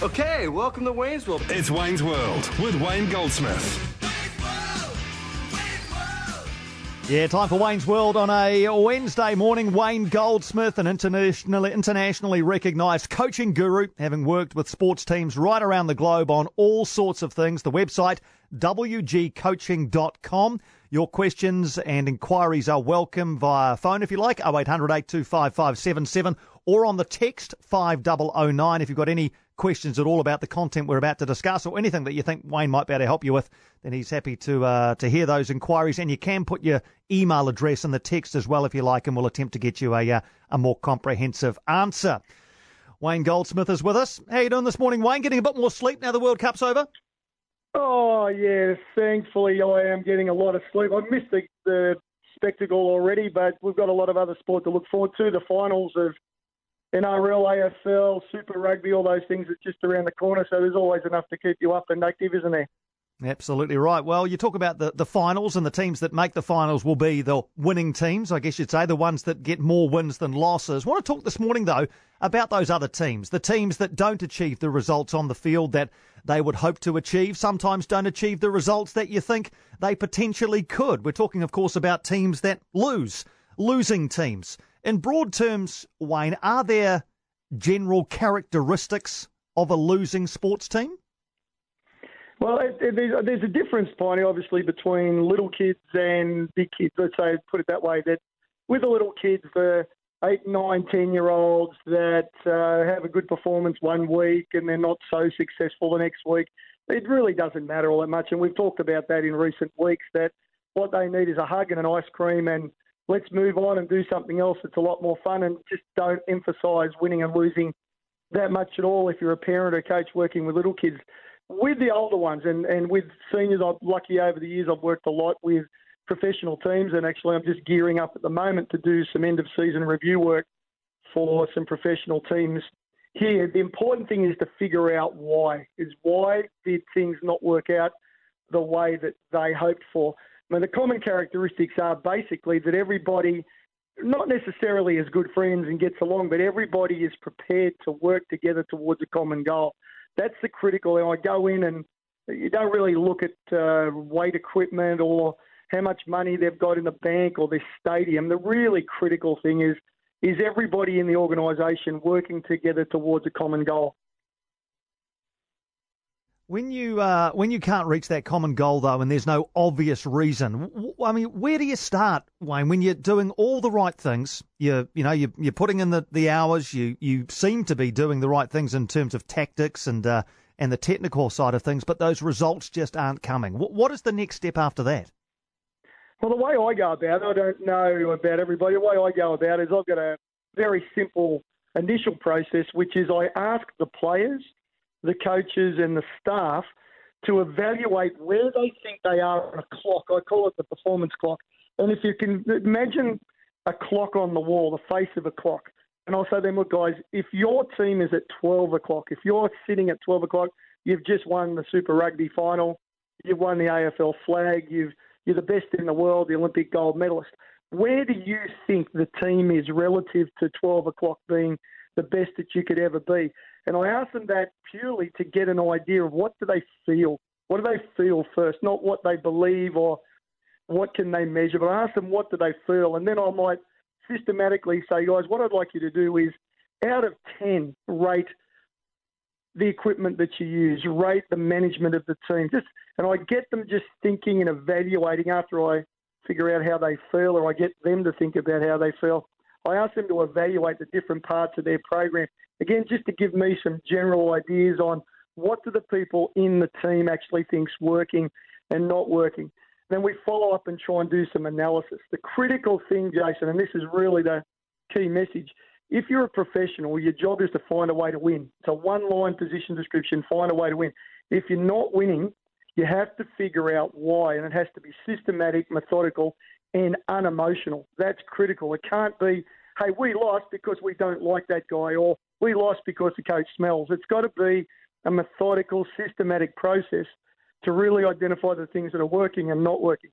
Okay, welcome to Wayne's World. It's Wayne's World with Wayne Goldsmith. Yeah, time for Wayne's World on a Wednesday morning. Wayne Goldsmith, an internationally, internationally recognised coaching guru, having worked with sports teams right around the globe on all sorts of things. The website, wgcoaching.com. Your questions and inquiries are welcome via phone if you like, 0800 825 577, or on the text 5009 if you've got any questions at all about the content we're about to discuss or anything that you think Wayne might be able to help you with, then he's happy to uh, to hear those inquiries. And you can put your email address in the text as well if you like, and we'll attempt to get you a uh, a more comprehensive answer. Wayne Goldsmith is with us. How you doing this morning, Wayne? Getting a bit more sleep now the World Cup's over? Oh, yes. Thankfully, I am getting a lot of sleep. I missed the, the spectacle already, but we've got a lot of other sport to look forward to. The finals of NRL, AFL, Super Rugby, all those things are just around the corner, so there's always enough to keep you up and active, isn't there? Absolutely right. Well, you talk about the, the finals, and the teams that make the finals will be the winning teams, I guess you'd say, the ones that get more wins than losses. I want to talk this morning, though, about those other teams, the teams that don't achieve the results on the field that they would hope to achieve, sometimes don't achieve the results that you think they potentially could. We're talking, of course, about teams that lose, losing teams. In broad terms, Wayne, are there general characteristics of a losing sports team? Well, there's a difference, Piney, obviously, between little kids and big kids. Let's say, put it that way. That with the little kids, the eight, nine, ten year olds that uh, have a good performance one week and they're not so successful the next week, it really doesn't matter all that much. And we've talked about that in recent weeks. That what they need is a hug and an ice cream, and let's move on and do something else that's a lot more fun. And just don't emphasise winning and losing that much at all if you're a parent or coach working with little kids with the older ones and, and with seniors, I'm lucky over the years I've worked a lot with professional teams, and actually I'm just gearing up at the moment to do some end of season review work for some professional teams here. The important thing is to figure out why. Is why did things not work out the way that they hoped for? I mean, the common characteristics are basically that everybody, not necessarily as good friends and gets along, but everybody is prepared to work together towards a common goal that's the critical. And I go in and you don't really look at uh, weight equipment or how much money they've got in the bank or their stadium. The really critical thing is is everybody in the organisation working together towards a common goal. When you uh, when you can't reach that common goal though, and there's no obvious reason, I mean, where do you start, Wayne? When you're doing all the right things, you you know you you're putting in the, the hours, you you seem to be doing the right things in terms of tactics and uh, and the technical side of things, but those results just aren't coming. What, what is the next step after that? Well, the way I go about it, I don't know about everybody. The way I go about it is I've got a very simple initial process, which is I ask the players the coaches and the staff to evaluate where they think they are on a clock. I call it the performance clock. And if you can imagine a clock on the wall, the face of a clock, and I'll say to them, look, guys, if your team is at 12 o'clock, if you're sitting at 12 o'clock, you've just won the Super Rugby final, you've won the AFL flag, you've, you're the best in the world, the Olympic gold medalist. Where do you think the team is relative to 12 o'clock being the best that you could ever be? And I asked them that purely to get an idea of what do they feel? What do they feel first? Not what they believe or what can they measure, but I asked them what do they feel. And then I might systematically say, guys, what I'd like you to do is out of 10, rate the equipment that you use, rate the management of the team. Just and I get them just thinking and evaluating after I figure out how they feel, or I get them to think about how they feel. I ask them to evaluate the different parts of their program. Again, just to give me some general ideas on what do the people in the team actually think's working and not working. Then we follow up and try and do some analysis. The critical thing, Jason, and this is really the key message, if you're a professional, your job is to find a way to win. It's a one line position description, find a way to win. If you're not winning, you have to figure out why, and it has to be systematic, methodical, and unemotional. That's critical. It can't be, hey, we lost because we don't like that guy, or we lost because the coach smells. It's got to be a methodical, systematic process to really identify the things that are working and not working.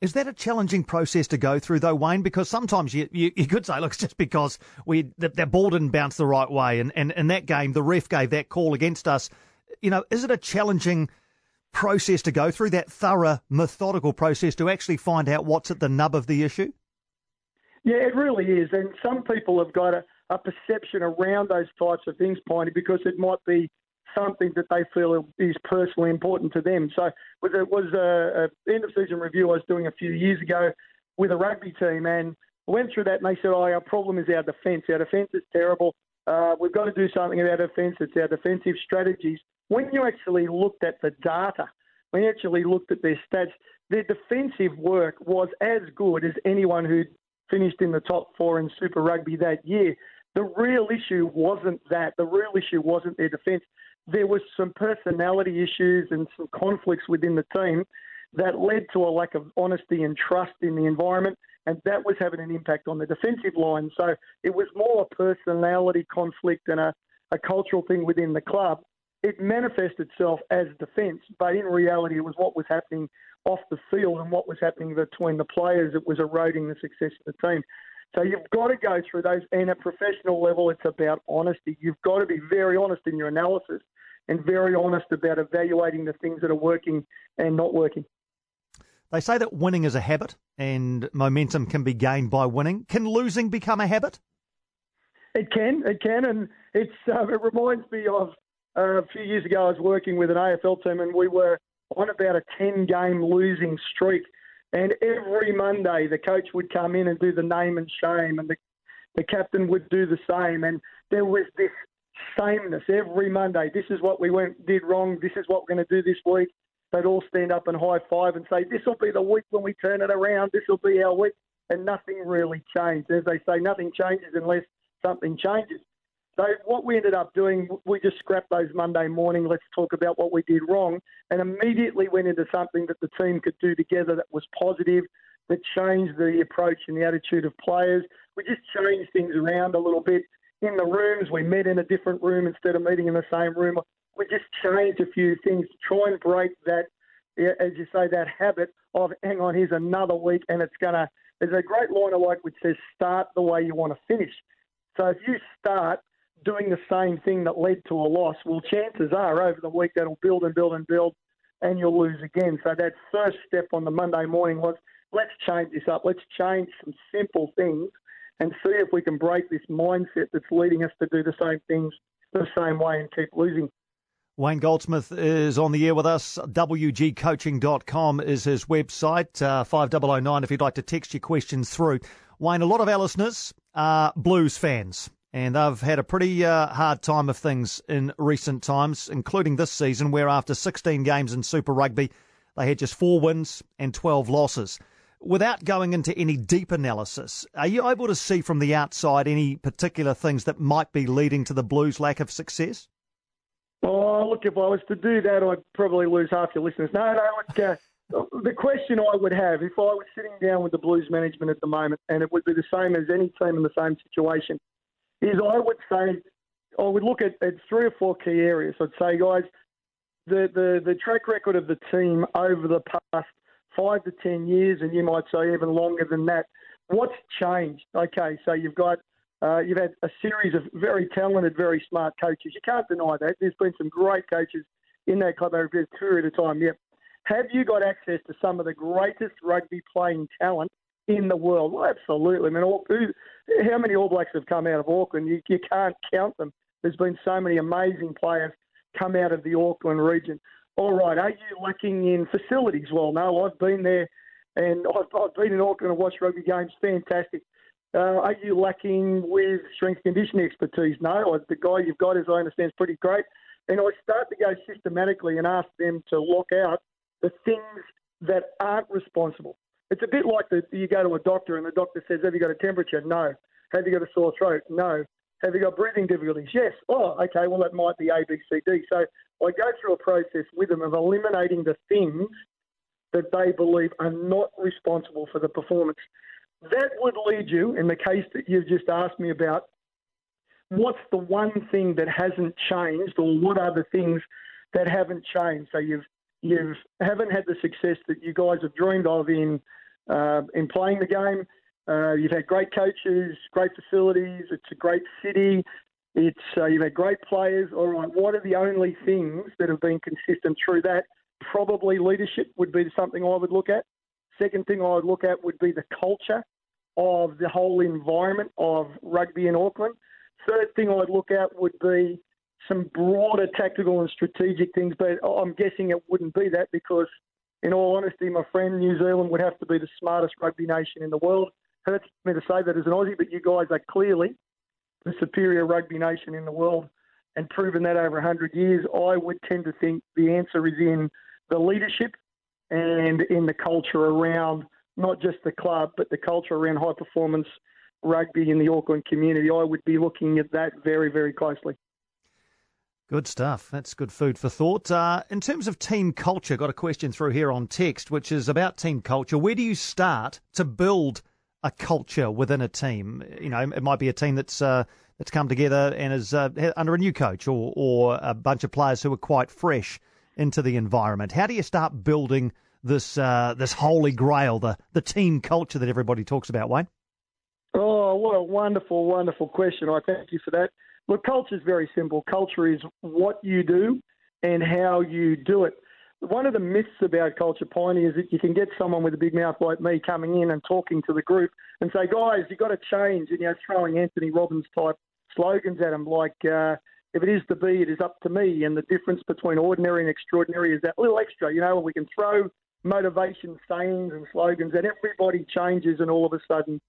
Is that a challenging process to go through, though, Wayne? Because sometimes you, you, you could say, look, it's just because we the, that ball didn't bounce the right way, and, and in that game, the ref gave that call against us. You know, is it a challenging process to go through, that thorough, methodical process to actually find out what's at the nub of the issue? Yeah, it really is. And some people have got a, a perception around those types of things, Piney, because it might be something that they feel is personally important to them. So it was a, a end of season review I was doing a few years ago with a rugby team, and I went through that, and they said, "Oh, our problem is our defence. Our defence is terrible. Uh, we've got to do something about defence. It's our defensive strategies." When you actually looked at the data, when you actually looked at their stats, their defensive work was as good as anyone who finished in the top four in Super Rugby that year. The real issue wasn't that. The real issue wasn't their defence there was some personality issues and some conflicts within the team that led to a lack of honesty and trust in the environment, and that was having an impact on the defensive line. So it was more a personality conflict and a, a cultural thing within the club. It manifested itself as defence, but in reality, it was what was happening off the field and what was happening between the players that was eroding the success of the team. So you've got to go through those, and at professional level, it's about honesty. You've got to be very honest in your analysis and very honest about evaluating the things that are working and not working. They say that winning is a habit and momentum can be gained by winning. Can losing become a habit? It can, it can, and it's uh, it reminds me of uh, a few years ago I was working with an AFL team and we were on about a ten game losing streak, and every Monday the coach would come in and do the name and shame, and the the captain would do the same, and there was this sameness every Monday. This is what we went did wrong. This is what we're going to do this week. They'd all stand up and high five and say, "This will be the week when we turn it around. This will be our week." And nothing really changed. As they say, nothing changes unless something changes. So what we ended up doing, we just scrapped those Monday morning. Let's talk about what we did wrong, and immediately went into something that the team could do together that was positive, that changed the approach and the attitude of players. We just changed things around a little bit in the rooms. We met in a different room instead of meeting in the same room. We just changed a few things to try and break that, as you say, that habit of hang on, here's another week, and it's gonna. There's a great line I like which says, "Start the way you want to finish." So if you start doing the same thing that led to a loss, well, chances are over the week that'll build and build and build, and you'll lose again. So that first step on the Monday morning was, let's change this up. Let's change some simple things and see if we can break this mindset that's leading us to do the same things the same way and keep losing. Wayne Goldsmith is on the air with us. WGcoaching.com is his website. Uh, 5009 if you'd like to text your questions through. Wayne, a lot of our listeners are Blues fans, and they've had a pretty uh, hard time of things in recent times, including this season, where after 16 games in Super Rugby, they had just four wins and 12 losses. Without going into any deep analysis, are you able to see from the outside any particular things that might be leading to the Blues' lack of success? Oh, look, if I was to do that, I'd probably lose half your listeners. No, no, look, uh, the question I would have if I was sitting down with the Blues management at the moment, and it would be the same as any team in the same situation, is I would say, I would look at, at three or four key areas. I'd say, guys, the, the, the track record of the team over the past five to 10 years, and you might say even longer than that. What's changed? Okay, so you've got uh, you've had a series of very talented, very smart coaches. You can't deny that. There's been some great coaches in that club over a period of time. Yep. Have you got access to some of the greatest rugby playing talent in the world? Well, absolutely. I mean, all, who, how many All Blacks have come out of Auckland? You, you can't count them. There's been so many amazing players come out of the Auckland region all right, are you lacking in facilities? Well, no, I've been there and I've, I've been in Auckland and watched rugby games. Fantastic. Uh, are you lacking with strength conditioning expertise? No, the guy you've got, as I understand, is pretty great. And I start to go systematically and ask them to lock out the things that aren't responsible. It's a bit like the, you go to a doctor and the doctor says, Have you got a temperature? No. Have you got a sore throat? No. Have you got breathing difficulties? Yes. Oh, okay. Well, that might be A, B, C, D. So I go through a process with them of eliminating the things that they believe are not responsible for the performance. That would lead you, in the case that you've just asked me about, what's the one thing that hasn't changed, or what are the things that haven't changed? So you've you haven't had the success that you guys have dreamed of in uh, in playing the game. Uh, you've had great coaches, great facilities. It's a great city. It's uh, you've had great players. All right, what are the only things that have been consistent through that? Probably leadership would be something I would look at. Second thing I would look at would be the culture of the whole environment of rugby in Auckland. Third thing I'd look at would be some broader tactical and strategic things, but I'm guessing it wouldn't be that because, in all honesty, my friend, New Zealand would have to be the smartest rugby nation in the world. Hurts me to say that as an Aussie, but you guys are clearly the superior rugby nation in the world and proven that over 100 years. I would tend to think the answer is in the leadership and in the culture around not just the club, but the culture around high performance rugby in the Auckland community. I would be looking at that very, very closely. Good stuff. That's good food for thought. Uh, in terms of team culture, got a question through here on text, which is about team culture. Where do you start to build a culture within a team? You know, it might be a team that's uh, that's come together and is uh, under a new coach, or or a bunch of players who are quite fresh into the environment. How do you start building this uh, this holy grail, the the team culture that everybody talks about, Wayne? Oh, what a wonderful, wonderful question. I thank you for that. Look, culture is very simple. Culture is what you do and how you do it. One of the myths about culture, Piney, is that you can get someone with a big mouth like me coming in and talking to the group and say, guys, you've got to change, and you know, throwing Anthony Robbins type slogans at them like, uh, if it is to be, it is up to me. And the difference between ordinary and extraordinary is that little extra, you know, we can throw motivation sayings and slogans and everybody changes and all of a sudden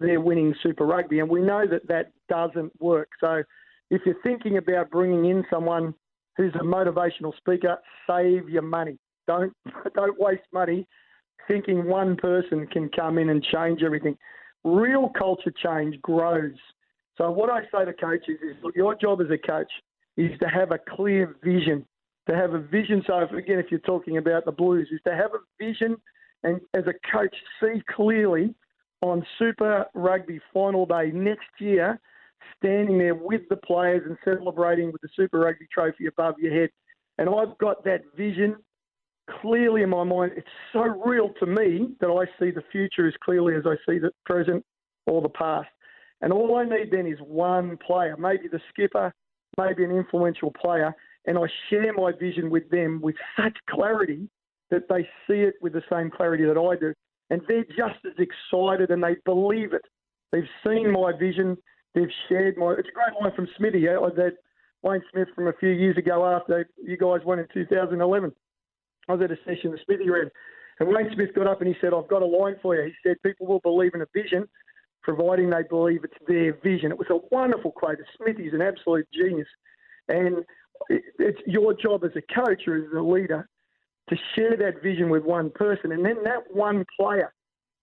they're winning Super Rugby. And we know that that doesn't work. So if you're thinking about bringing in someone who's a motivational speaker, save your money. Don't don't waste money thinking one person can come in and change everything. Real culture change grows. So what I say to coaches is, look, your job as a coach is to have a clear vision, to have a vision. So if, again, if you're talking about the Blues, is to have a vision and as a coach see clearly on Super Rugby final day next year standing there with the players and celebrating with the Super Rugby trophy above your head. And I've got that vision clearly in my mind. It's so real to me that I see the future as clearly as I see the present or the past. And all I need then is one player, maybe the skipper, maybe an influential player, and I share my vision with them with such clarity that they see it with the same clarity that I do. And they're just as excited and they believe it. They've seen my vision they've shared my. It's a great line from Smithy yeah, that Wayne Smith from a few years ago after you guys won in 2011. I was at a session that Smithy ran, and Wayne Smith got up and he said, "I've got a line for you." He said, "People will believe in a vision." Providing they believe it's their vision. It was a wonderful quote. Smithy's an absolute genius. And it's your job as a coach or as a leader to share that vision with one person. And then that one player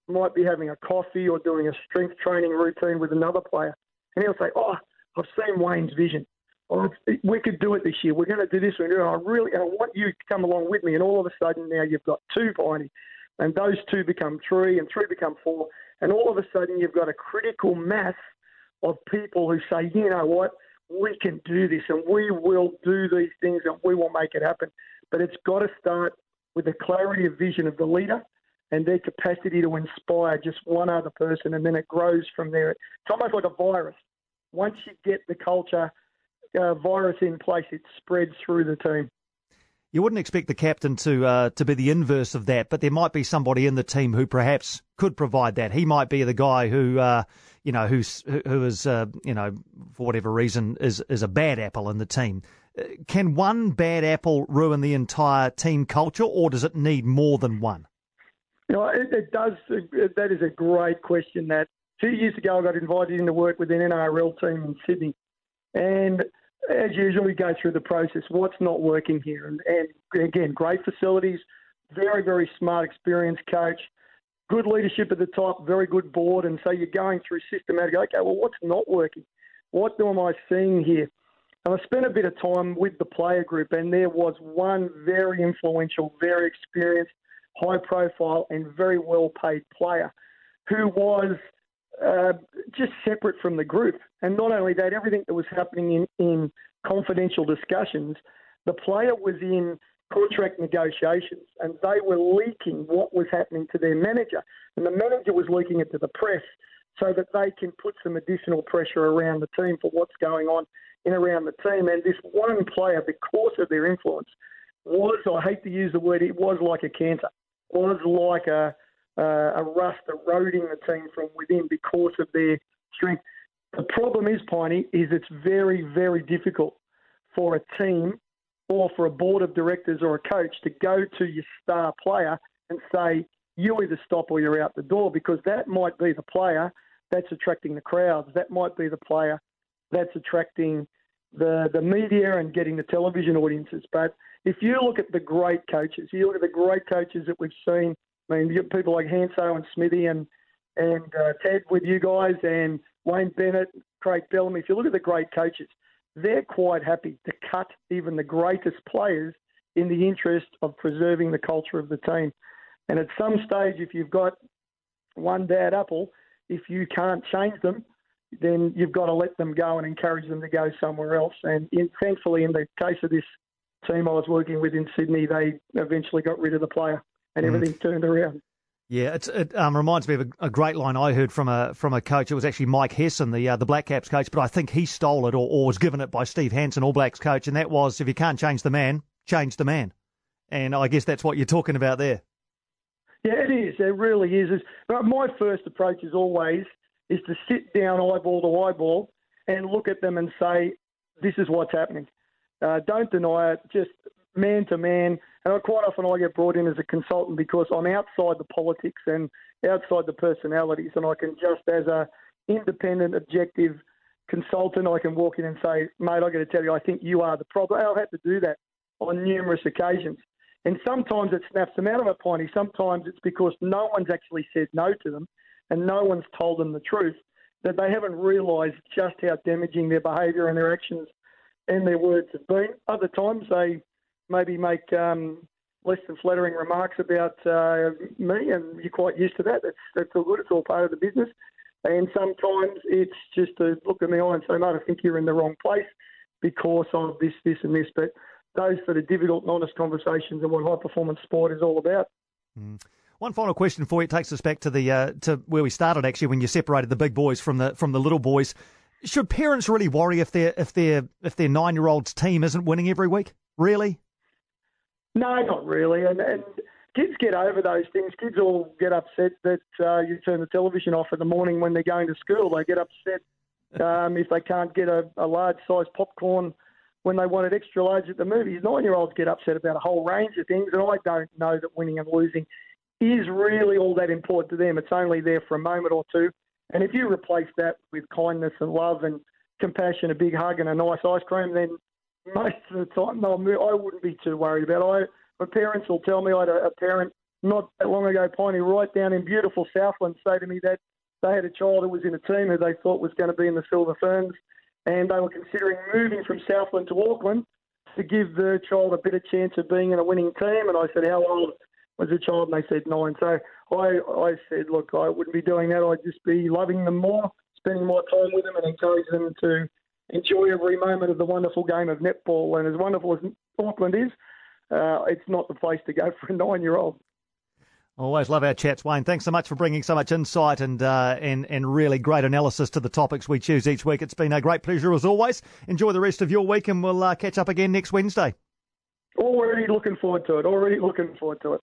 might be having a coffee or doing a strength training routine with another player and he'll say, "Oh, I've seen Wayne's vision. Oh, we could do it this year. We're going to do this. We're going And I really, and I want you to come along with me." And all of a sudden, now you've got two Piney, and those two become three, and three become four, and all of a sudden, you've got a critical mass of people who say, "You know what? We can do this, and we will do these things, and we will make it happen." But it's got to start with the clarity of vision of the leader and their capacity to inspire just one other person, and then it grows from there. It's almost like a virus. Once you get the culture uh, virus in place, it spreads through the team. You wouldn't expect the captain to uh, to be the inverse of that, but there might be somebody in the team who perhaps could provide that. He might be the guy who, uh, you know, who's who is, uh, you know, for whatever reason, is is a bad apple in the team. Uh, can one bad apple ruin the entire team culture, or does it need more than one? You know, it, it does. It, that is a great question. That two years ago, I got invited in to work with an NRL team in Sydney, and as usual, we go through the process. What's not working here? And, and again, great facilities, very very smart, experienced coach, good leadership at the top, very good board, and so you're going through systematic. Okay, well, what's not working? What am I seeing here? And I spent a bit of time with the player group, and there was one very influential, very experienced high profile and very well paid player who was uh, just separate from the group. And not only that, everything that was happening in, in confidential discussions, the player was in contract negotiations, and they were leaking what was happening to their manager, and the manager was leaking it to the press so that they can put some additional pressure around the team for what's going on in around the team. And this one player, because of their influence, was I hate to use the word, it was like a cancer, was like a uh, a rust eroding the team from within because of their strength. The problem is, Piney, is it's very, very difficult for a team or for a board of directors or a coach to go to your star player and say, you either stop or you're out the door, because that might be the player that's attracting the crowds. That might be the player that's attracting the, the media and getting the television audiences. But if you look at the great coaches, you look at the great coaches that we've seen I mean, you people like Hanso and Smithy and and uh, Ted with you guys and Wayne Bennett, Craig Bellamy. If you look at the great coaches, they're quite happy to cut even the greatest players in the interest of preserving the culture of the team. And at some stage, if you've got one bad apple, if you can't change them, then you've got to let them go and encourage them to go somewhere else. And in, thankfully, in the case of this team I was working with in Sydney, they eventually got rid of the player and mm. everything turned around. Yeah, it um, reminds me of a, a, great line I heard from a from a coach. It was actually Mike Hesson, the uh, the Black Caps coach, but I think he stole it or, or was given it by Steve Hansen, All Blacks coach, and that was if you can't change the man, change the man. And I guess that's what you're talking about there. Yeah, it is. It really is. But my first approach is always is to sit down eyeball to eyeball and look at them and say, this is what's happening. Uh, don't deny it. Just man to man. And quite often I get brought in as a consultant because I'm outside the politics and outside the personalities, and I can just as a independent, objective consultant, I can walk in and say, mate, I've got to tell you, I think you are the problem. I've had to do that on numerous occasions. And sometimes it snaps them out of a piney. Sometimes it's because no one's actually said no to them and no one's told them the truth, that they haven't realised just how damaging their behaviour and their actions and their words have been. Other times they maybe make um, less than flattering remarks about uh, me, and you're quite used to that. That's that's all good. It's all part of the business. And sometimes it's just to look in the eye and say, "Mate, I think you're in the wrong place because of this, this, and this." But those sort of difficult honest conversations are what high performance sport is all about. Mm. One final question for you. It takes us back to the uh, to where we started actually when you separated the big boys from the from the little boys. Should parents really worry if their if their if their nine year old's team isn't winning every week? Really? No, not really. And, and kids get over those things. Kids all get upset that uh, you turn the television off in the morning when they're going to school. They get upset um, if they can't get a, a large size popcorn when they wanted extra large at the movies. Nine year olds get upset about a whole range of things, and I don't know that winning and losing is really all that important to them. It's only there for a moment or two. And if you replace that with kindness and love and compassion, a big hug and a nice ice cream, then most of the time, I wouldn't be too worried about. It. My parents will tell me I had a, a parent not that long ago, Piney, right down in beautiful Southland, say to me that they had a child who was in a team who they thought was going to be in the Silver Ferns, and they were considering moving from Southland to Auckland to give the child a better chance of being in a winning team. And I said, "How old was a child?" And they said nine. So I, I said, "Look, I wouldn't be doing that. I'd just be loving them more, spending more time with them, and encouraging them to." enjoy every moment of the wonderful game of netball. And as wonderful as Auckland is, uh, it's not the place to go for a nine-year-old. Always love our chats, Wayne. Thanks so much for bringing so much insight and uh, and and really great analysis to the topics we choose each week. It's been a great pleasure as always. Enjoy the rest of your week, and we'll uh, catch up again next Wednesday. Already looking forward to it. Already looking forward to it.